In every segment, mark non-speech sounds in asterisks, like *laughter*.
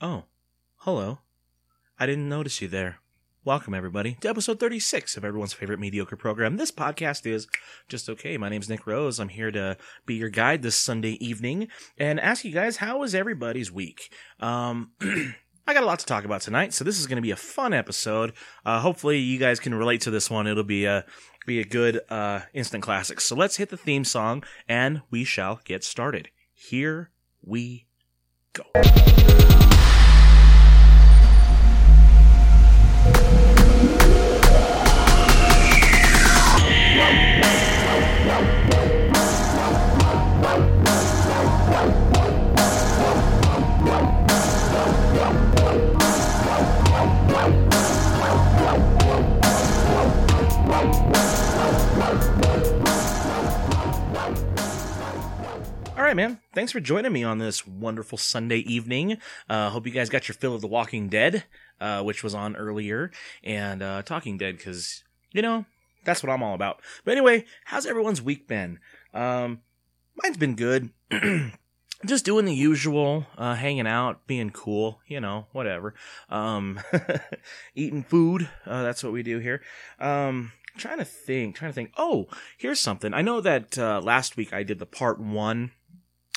Oh, hello. I didn't notice you there. Welcome, everybody, to episode 36 of everyone's favorite mediocre program. This podcast is just okay. My name's Nick Rose. I'm here to be your guide this Sunday evening and ask you guys, how was everybody's week? Um, *clears throat* I got a lot to talk about tonight, so this is going to be a fun episode. Uh, hopefully, you guys can relate to this one. It'll be a be a good uh, instant classic. So let's hit the theme song, and we shall get started. Here we go. Thanks for joining me on this wonderful Sunday evening. Uh, hope you guys got your fill of The Walking Dead, uh, which was on earlier, and uh, Talking Dead, because, you know, that's what I'm all about. But anyway, how's everyone's week been? Um, mine's been good. *clears throat* Just doing the usual, uh, hanging out, being cool, you know, whatever. Um, *laughs* eating food. Uh, that's what we do here. Um, trying to think, trying to think. Oh, here's something. I know that uh, last week I did the part one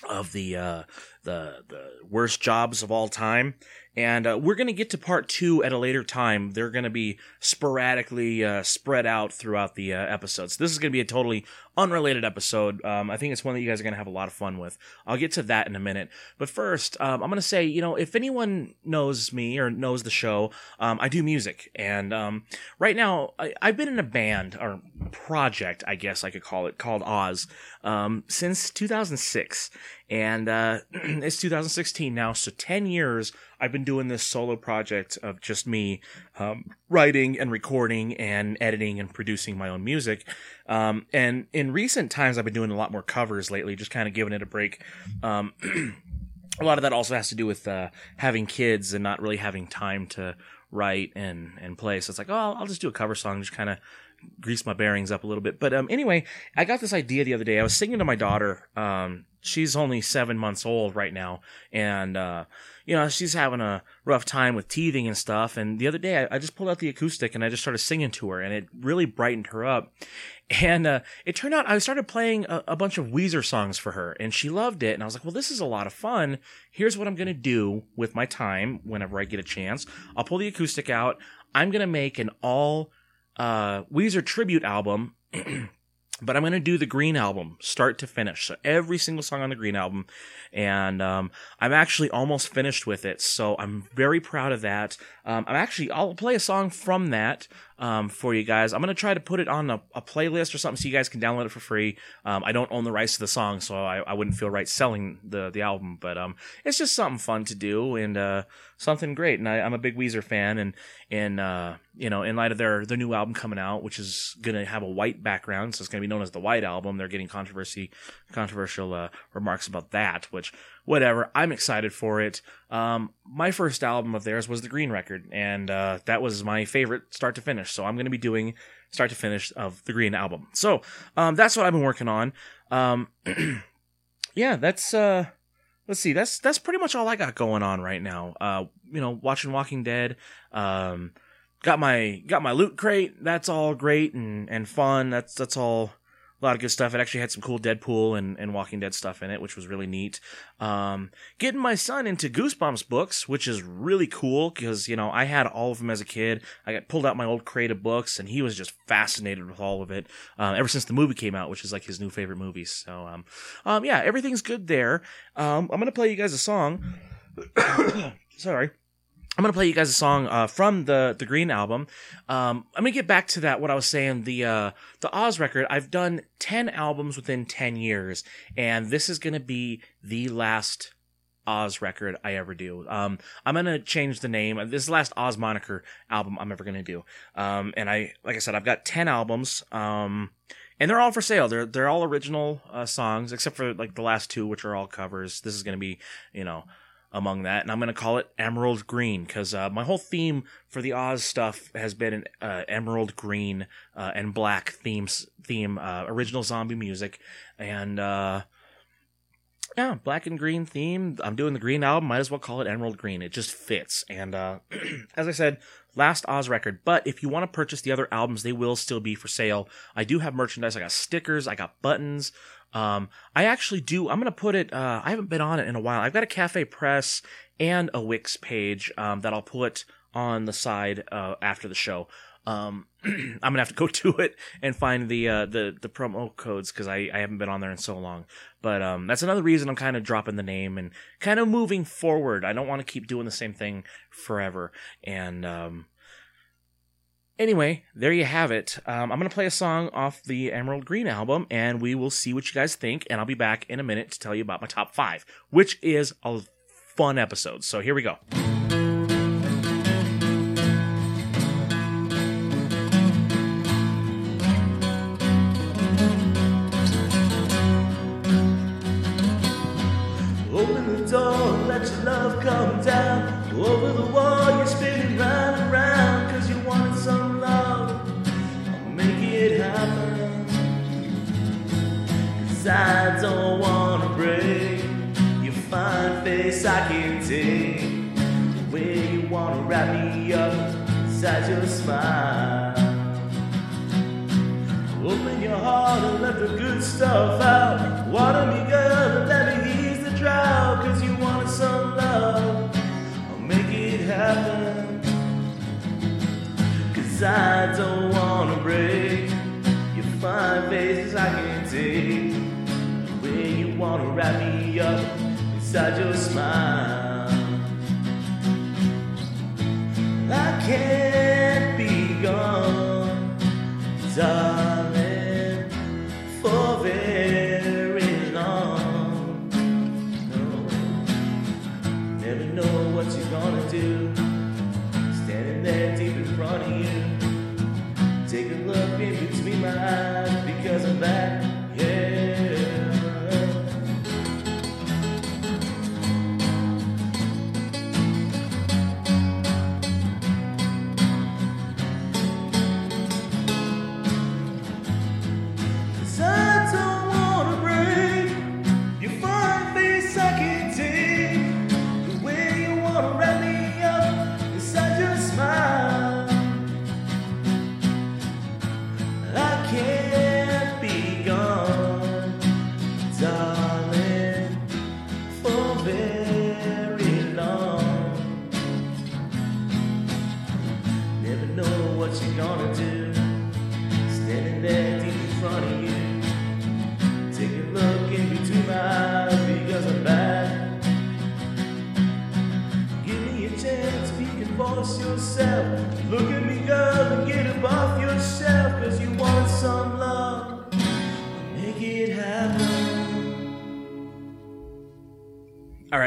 of the uh, the the worst jobs of all time, and uh, we're gonna get to part two at a later time. They're gonna be sporadically uh, spread out throughout the uh, episodes. This is gonna be a totally unrelated episode. Um, I think it's one that you guys are gonna have a lot of fun with. I'll get to that in a minute, but first, um, I'm gonna say, you know, if anyone knows me or knows the show, um, I do music, and um, right now I, I've been in a band or project, I guess I could call it, called Oz, um, since 2006, and uh, *clears throat* it's 2016 now, so 10 years I've been doing this solo project of just me um, writing and recording and editing and producing my own music. Um, and in recent times, I've been doing a lot more covers lately, just kind of giving it a break. Um, *clears throat* a lot of that also has to do with uh, having kids and not really having time to write and and play. So it's like, oh, I'll, just do a cover song, just kind of grease my bearings up a little bit. But um, anyway, I got this idea the other day. I was singing to my daughter. Um, she's only seven months old right now, and uh, you know she's having a rough time with teething and stuff. And the other day, I, I just pulled out the acoustic and I just started singing to her, and it really brightened her up. *laughs* And uh, it turned out I started playing a, a bunch of Weezer songs for her, and she loved it. And I was like, well, this is a lot of fun. Here's what I'm going to do with my time whenever I get a chance. I'll pull the acoustic out. I'm going to make an all uh, Weezer tribute album. *clears throat* but I'm going to do the Green album start to finish. So every single song on the Green album. And um, I'm actually almost finished with it. So I'm very proud of that. Um, I'm actually, I'll play a song from that um, for you guys. I'm to try to put it on a, a, playlist or something so you guys can download it for free. Um, I don't own the rights to the song, so I, I wouldn't feel right selling the, the album. But um, it's just something fun to do and uh, something great. And I, am a big Weezer fan. And, and uh, you know, in light of their, their new album coming out, which is to have a white background, so it's to be known as the White Album, they're getting controversy, controversial uh, remarks about that, which whatever. I'm excited for it. Um, my first album of theirs was the Green Record, and uh, that was my favorite start to finish. So I'm going to be doing start to finish of the Green album. So um, that's what I've been working on. Um, *clears throat* yeah, that's uh, let's see, that's that's pretty much all I got going on right now. Uh, you know, watching Walking Dead. Um, got my got my loot crate. That's all great and and fun. That's that's all a lot of good stuff. It actually had some cool Deadpool and, and Walking Dead stuff in it, which was really neat. Um, getting my son into Goosebumps books, which is really cool because, you know, I had all of them as a kid. I got pulled out my old crate of books and he was just fascinated with all of it, uh, ever since the movie came out, which is like his new favorite movie. So, um, um, yeah, everything's good there. Um, I'm going to play you guys a song. *coughs* Sorry. I'm gonna play you guys a song uh, from the the Green album. Um, I'm gonna get back to that. What I was saying, the uh, the Oz record. I've done ten albums within ten years, and this is gonna be the last Oz record I ever do. Um, I'm gonna change the name. This is the last Oz moniker album I'm ever gonna do. Um, and I, like I said, I've got ten albums. Um, and they're all for sale. They're they're all original uh, songs, except for like the last two, which are all covers. This is gonna be, you know among that, and I'm going to call it Emerald Green because uh, my whole theme for the Oz stuff has been an uh, emerald green uh, and black themes theme, uh, original zombie music, and uh, yeah, black and green theme. I'm doing the green album. Might as well call it Emerald Green. It just fits. And uh, *clears throat* as I said, last Oz record. But if you want to purchase the other albums, they will still be for sale. I do have merchandise. I got stickers. I got buttons. Um, I actually do. I'm gonna put it. Uh, I haven't been on it in a while. I've got a Cafe Press and a Wix page um, that I'll put on the side uh, after the show. Um, *clears throat* I'm gonna have to go *laughs* to it and find the uh, the the promo codes because I, I haven't been on there in so long. But um, that's another reason I'm kind of dropping the name and kind of moving forward. I don't want to keep doing the same thing forever. And um, anyway, there you have it. Um, I'm gonna play a song off the Emerald Green album, and we will see what you guys think. And I'll be back in a minute to tell you about my top five, which is a fun episode. So here we go. Face. I can take the way you wanna wrap me up inside your smile. Open your heart and let the good stuff out. Water me, girl, and let me ease the drought. Cause you wanted some love. I'll make it happen. Cause I don't wanna break your fine faces. I can take the way you wanna wrap me up inside your smile. I can't be gone, darling,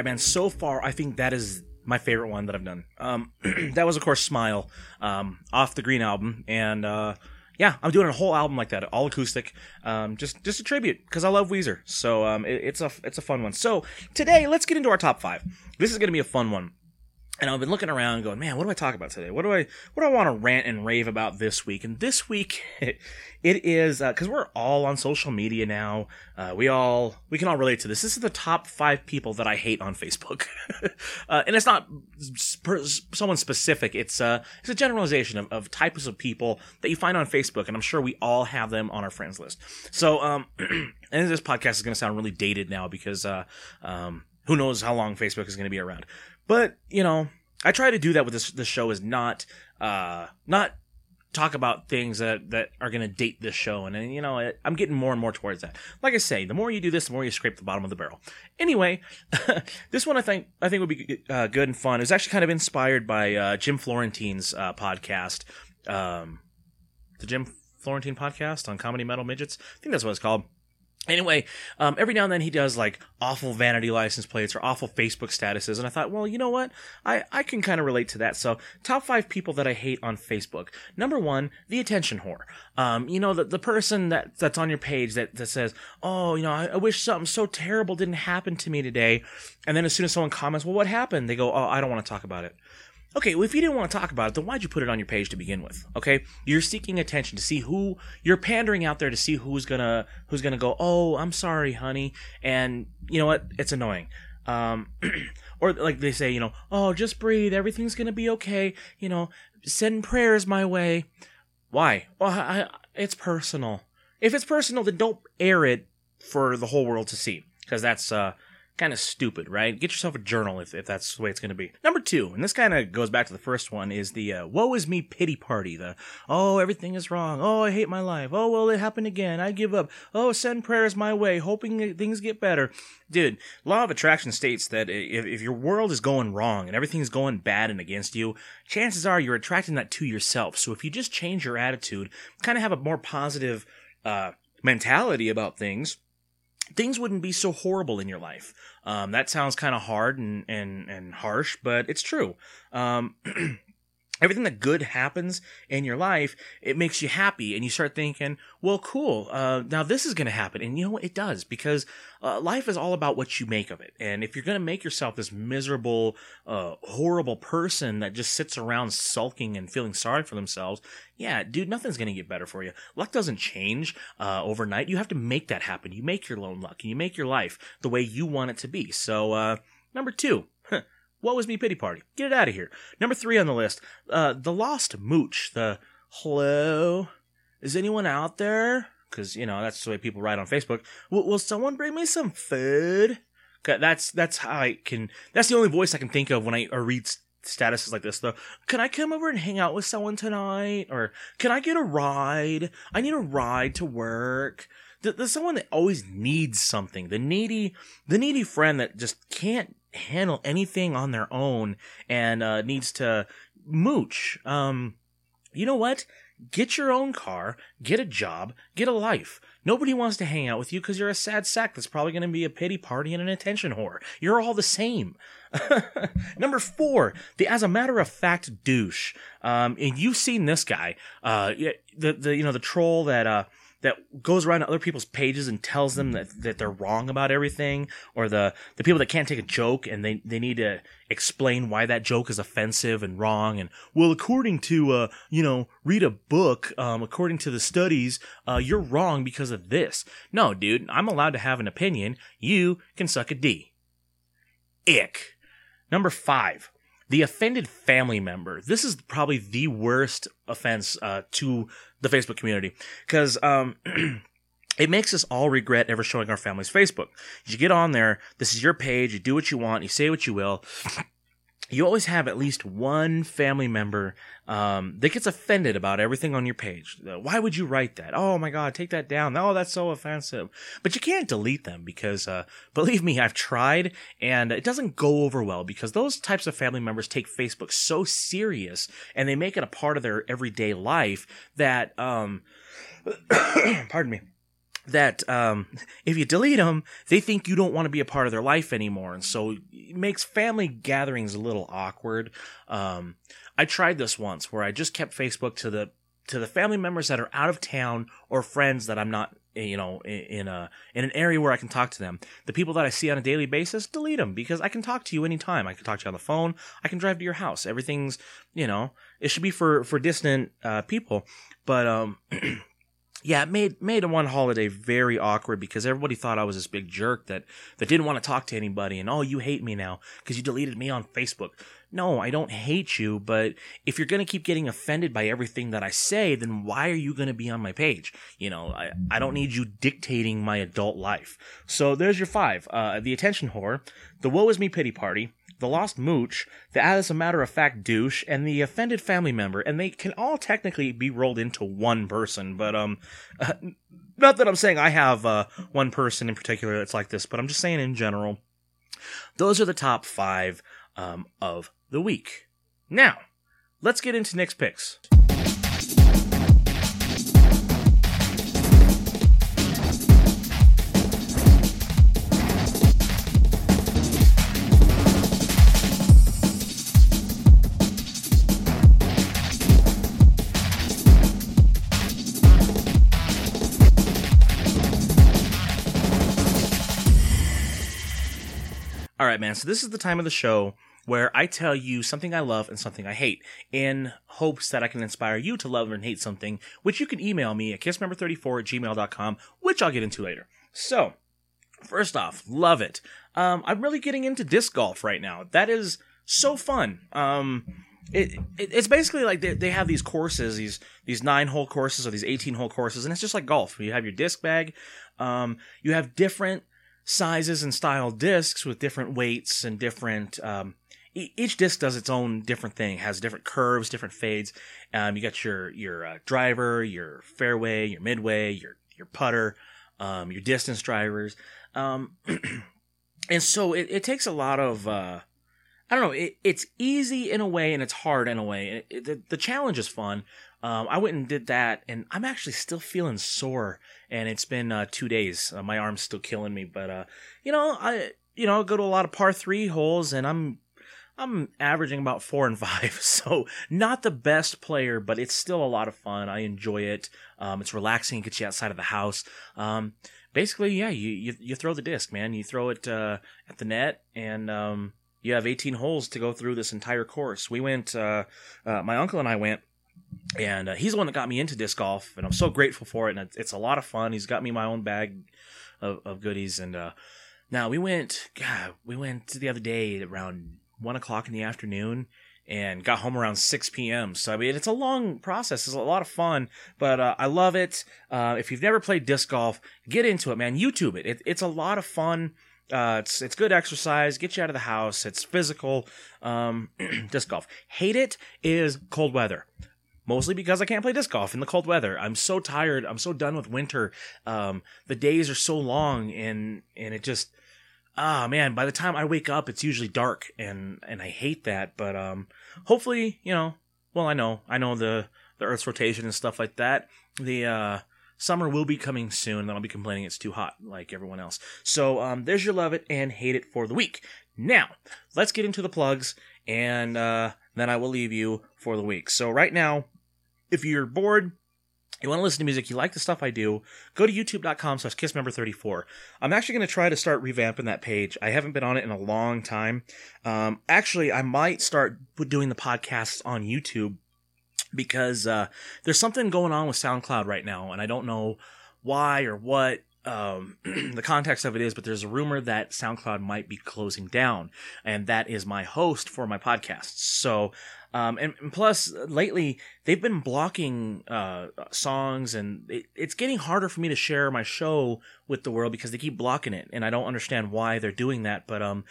All right, man. So far, I think that is my favorite one that I've done. Um, *clears throat* that was, of course, "Smile" um, off the Green album, and uh, yeah, I'm doing a whole album like that, all acoustic, um, just just a tribute because I love Weezer. So um, it, it's a it's a fun one. So today, let's get into our top five. This is to be a fun one. And I've been looking around going, man, what do I talk about today? What do I, what do I want to rant and rave about this week? And this week, *laughs* it is, uh, cause we're all on social media now. Uh, we all, we can all relate to this. This is the top five people that I hate on Facebook. *laughs* uh, and it's not sp- someone specific. It's, uh, it's a generalization of, of types of people that you find on Facebook. And I'm sure we all have them on our friends list. So, um, *clears throat* and this podcast is going to sound really dated now because, uh, um, who knows how long Facebook is going to be around. But, you know, I try to do that with this this show is not uh not talk about things that that are going to date this show and, and you know it, I'm getting more and more towards that. Like I say, the more you do this, the more you scrape the bottom of the barrel. Anyway, *laughs* this one I think I think would be uh, good and fun. It was actually kind of inspired by uh, Jim Florentine's uh, podcast, um, the Jim Florentine podcast on Comedy Metal Midgets. I think that's what it's called. Anyway, um, every now and then he does like awful vanity license plates or awful Facebook statuses, and I thought, well, you know what? I, I can kind of relate to that. So, top five people that I hate on Facebook. Number one, the attention whore. Um, you know, the, the person that, that's on your page that, that says, oh, you know, I, I wish something so terrible didn't happen to me today. And then as soon as someone comments, well, what happened? They go, oh, I don't want to talk about it. Okay, well, if you didn't want to talk about it, then why'd you put it on your page to begin with? Okay, you're seeking attention to see who you're pandering out there to see who's gonna who's gonna go. Oh, I'm sorry, honey, and you know what? It's annoying. Um, *clears throat* or like they say, you know, oh, just breathe, everything's gonna be okay. You know, send prayers my way. Why? Well, I, I, it's personal. If it's personal, then don't air it for the whole world to see, because that's uh kind of stupid, right? Get yourself a journal if, if that's the way it's going to be. Number two, and this kind of goes back to the first one, is the uh, woe is me pity party. The, oh, everything is wrong. Oh, I hate my life. Oh, well, it happened again. I give up. Oh, send prayers my way, hoping things get better. Dude, law of attraction states that if, if your world is going wrong and everything is going bad and against you, chances are you're attracting that to yourself. So if you just change your attitude, kind of have a more positive uh, mentality about things, things wouldn't be so horrible in your life. Um, that sounds kind of hard and, and, and harsh, but it's true. Um, *clears throat* everything that good happens in your life, it makes you happy and you start thinking, well, cool. Uh, now this is going to happen. And you know what? It does because, uh, life is all about what you make of it. And if you're going to make yourself this miserable, uh, horrible person that just sits around sulking and feeling sorry for themselves, yeah, dude, nothing's going to get better for you. Luck doesn't change, uh, overnight. You have to make that happen. You make your own luck and you make your life the way you want it to be. So, uh, number two, what was me pity party? Get it out of here. Number three on the list, uh, the lost mooch. The hello, is anyone out there? Because you know that's the way people write on Facebook. Will, someone bring me some food? That's that's how I can. That's the only voice I can think of when I read statuses like this. Though, can I come over and hang out with someone tonight? Or can I get a ride? I need a ride to work. Th- There's someone that always needs something. The needy, the needy friend that just can't handle anything on their own and uh, needs to mooch. Um, you know what? Get your own car, get a job, get a life. Nobody wants to hang out with you because you're a sad sack that's probably going to be a pity party and an attention whore. You're all the same. *laughs* Number four, the as a matter of fact douche. Um, and you've seen this guy, uh, the the you know the troll that uh that goes around to other people's pages and tells them that, that they're wrong about everything, or the the people that can't take a joke and they they need to explain why that joke is offensive and wrong. And well, according to uh you know read a book, um according to the studies, uh you're wrong because of this. No, dude, I'm allowed to have an opinion. You can suck a D. Ick. Number five, the offended family member. This is probably the worst offense uh, to the Facebook community because um, *clears throat* it makes us all regret ever showing our family's Facebook. You get on there, this is your page, you do what you want, you say what you will. You always have at least one family member um, that gets offended about everything on your page. Uh, Why would you write that? Oh my God, take that down. Oh, that's so offensive. But you can't delete them because, uh, *laughs* believe me, I've tried and it doesn't go over well because those types of family members take Facebook so serious and they make it a part of their everyday life that, um, *coughs* pardon me that um, if you delete them, they think you don't want to be a part of their life anymore, and so it makes family gatherings a little awkward. Um, I tried this once where I just kept Facebook to the to the family members that are out of town or friends that I'm not, you know, in, in a in an area where I can talk to them. The people that I see on a daily basis, delete them because I can talk to you anytime. I can talk to you on the phone. I can drive to your house. Everything's, you know, it should be for for distant uh, people, but um. *clears throat* yeah, it made made one holiday very awkward because everybody thought I was this big jerk that that didn't want to talk to anybody and oh you hate me now because you deleted me on Facebook. No, I don't hate you, but if you're gonna keep getting offended by everything that I say, then why are you gonna be on my page? You know, I, I don't need you dictating my adult life. So there's your five. Uh, the attention whore, the woe is me pity party, the lost mooch, the as a matter of fact douche, and the offended family member, and they can all technically be rolled into one person. But um, uh, *laughs* not that I'm saying I have uh, one person in particular that's like this, but I'm just saying in general. Those are the top five um, of the week. Now, let's get into Nick's picks. Man. So this is the time of the show where I tell you something I love and something I hate in hopes that I can inspire you to love and hate something, which you can email me at kissmember34 at gmail.com, which I'll get into later. So, first off, love it. Um, I'm really getting into disc golf right now. That is so fun. Um, it, it it's basically like they, they have these courses, these these nine hole courses or these eighteen hole courses, and it's just like golf. You have your disc bag, um, you have different sizes and style discs with different weights and different. Um, e- each disc does its own different thing, has different curves, different fades. Um, you got your your uh, driver, your fairway, your midway, your your putter, um, your distance drivers, um, *clears throat* and so it, it takes a lot of. Uh, I don't know. It, it's easy in a way and it's hard in a way. It, the, the challenge is fun. Um, I went and did that, and I'm actually still feeling sore. And it's been uh, two days. Uh, my arm's still killing me, but uh, you know, I you know go to a lot of par three holes, and I'm I'm averaging about four and *laughs* five. So not the best player, but it's still a lot of fun. I enjoy it. Um, it's relaxing. It gets you outside of the house. Um, basically, yeah, you, you you throw the disc, man. You throw it uh, at the net, and um, you have 18 holes to go through this entire course. We went, uh, uh, my uncle and I went, and uh, he's the one that got me into disc golf, and I'm so grateful for it. And it's, a lot of fun. He's got me my own bag of, of goodies, and uh, now we went. God, we went the other day around one o'clock in the afternoon, and got home around 6 p.m. So I mean, it's a long process. It's a lot of fun, but uh, I love it. Uh, if you've never played disc golf, get into it, man. YouTube it. it it's a lot of fun. Uh, it's it's good exercise, get you out of the house. It's physical. Um, *clears throat* disc golf. Hate it is cold weather. Mostly because I can't play disc golf in the cold weather. I'm so tired. I'm so done with winter. Um, the days are so long, and and it just ah man. By the time I wake up, it's usually dark, and and I hate that. But um, hopefully, you know. Well, I know, I know the the Earth's rotation and stuff like that. The uh, summer will be coming soon, and I'll be complaining it's too hot, like everyone else. So um, there's your love it and hate it for the week. Now let's get into the plugs, and uh, then I will leave you for the week. So right now, if you're bored. You want to listen to music, you like the stuff I do, go to youtube.com slash kissmember34. I'm actually going to try to start revamping that page. I haven't been on it in a long time. Um, actually, I might start doing the podcasts on YouTube because uh, there's something going on with SoundCloud right now, and I don't know why or what um, *clears throat* the context of it is, but there's a rumor that SoundCloud might be closing down, and that is my host for my podcasts. So, um, and, and plus, lately they've been blocking uh, songs, and it, it's getting harder for me to share my show with the world because they keep blocking it, and I don't understand why they're doing that. But um,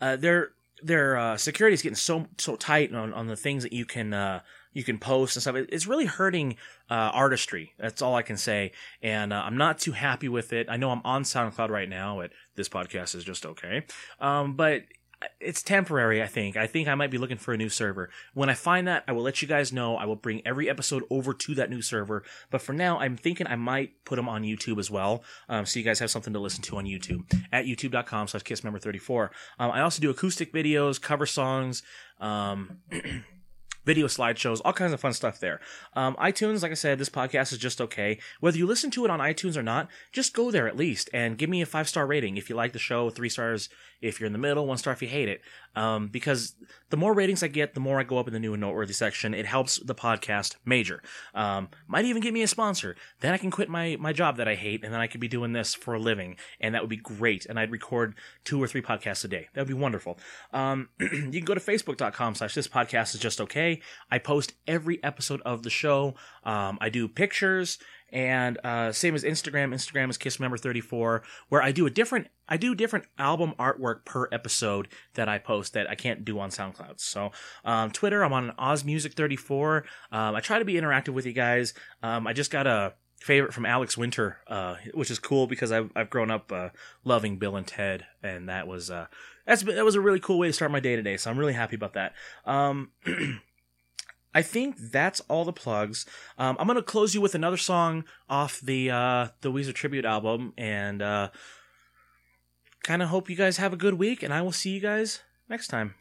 uh, their their uh, security is getting so so tight on, on the things that you can uh, you can post and stuff. It's really hurting uh, artistry. That's all I can say. And uh, I'm not too happy with it. I know I'm on SoundCloud right now. At this podcast is just okay, um, but it's temporary. I think. I think I might be looking for a new server. When I find that, I will let you guys know. I will bring every episode over to that new server. But for now, I'm thinking I might put them on YouTube as well, um, so you guys have something to listen to on YouTube at youtube.com/slash kissmember34. Um, I also do acoustic videos, cover songs. *clears throat* Video slideshows, all kinds of fun stuff there. Um, iTunes, like I said, this podcast is just okay. Whether you listen to it on iTunes or not, just go there at least and give me a five star rating if you like the show, three stars if you're in the middle, one star if you hate it. Um, because the more ratings I get, the more I go up in the new and noteworthy section. It helps the podcast major. Um, might even get me a sponsor. Then I can quit my, my job that I hate and then I could be doing this for a living. And that would be great. And I'd record two or three podcasts a day. That would be wonderful. Um, *clears throat* you can go to facebook.com slash this podcast is just okay. I post every episode of the show. Um, I do pictures and uh, same as Instagram. Instagram is kissmember34, where I do a different I do different album artwork per episode that I post that I can't do on SoundCloud. So um, Twitter, I'm on OzMusic34. Um, I try to be interactive with you guys. Um, I just got a favorite from Alex Winter, uh, which is cool because I've I've grown up uh, loving Bill and Ted, and that was uh, that's that was a really cool way to start my day today. So I'm really happy about that. Um, *clears throat* I think that's all the plugs. Um, I'm gonna close you with another song off the uh, the Weezer tribute album, and uh, kind of hope you guys have a good week. And I will see you guys next time.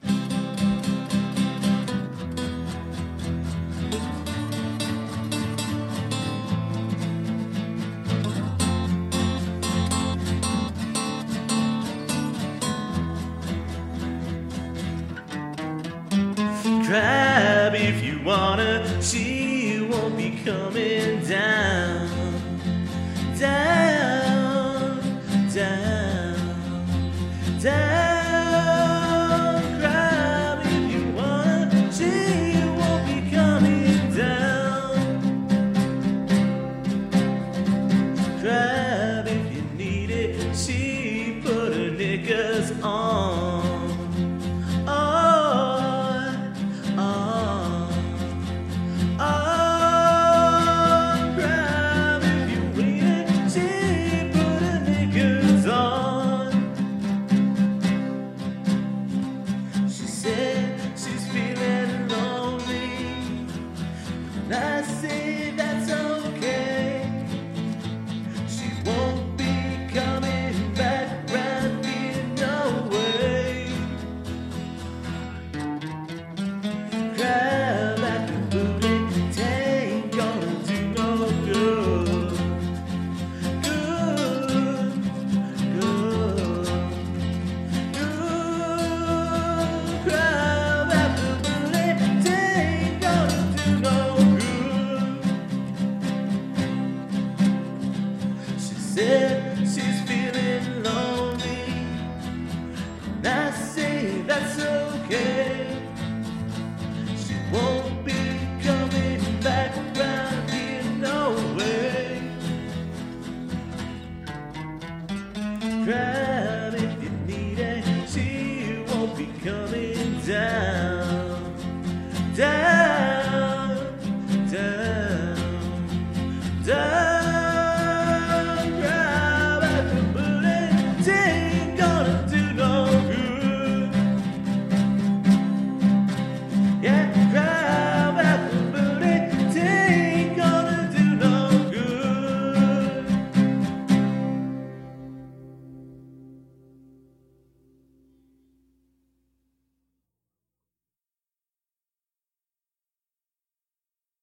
Grab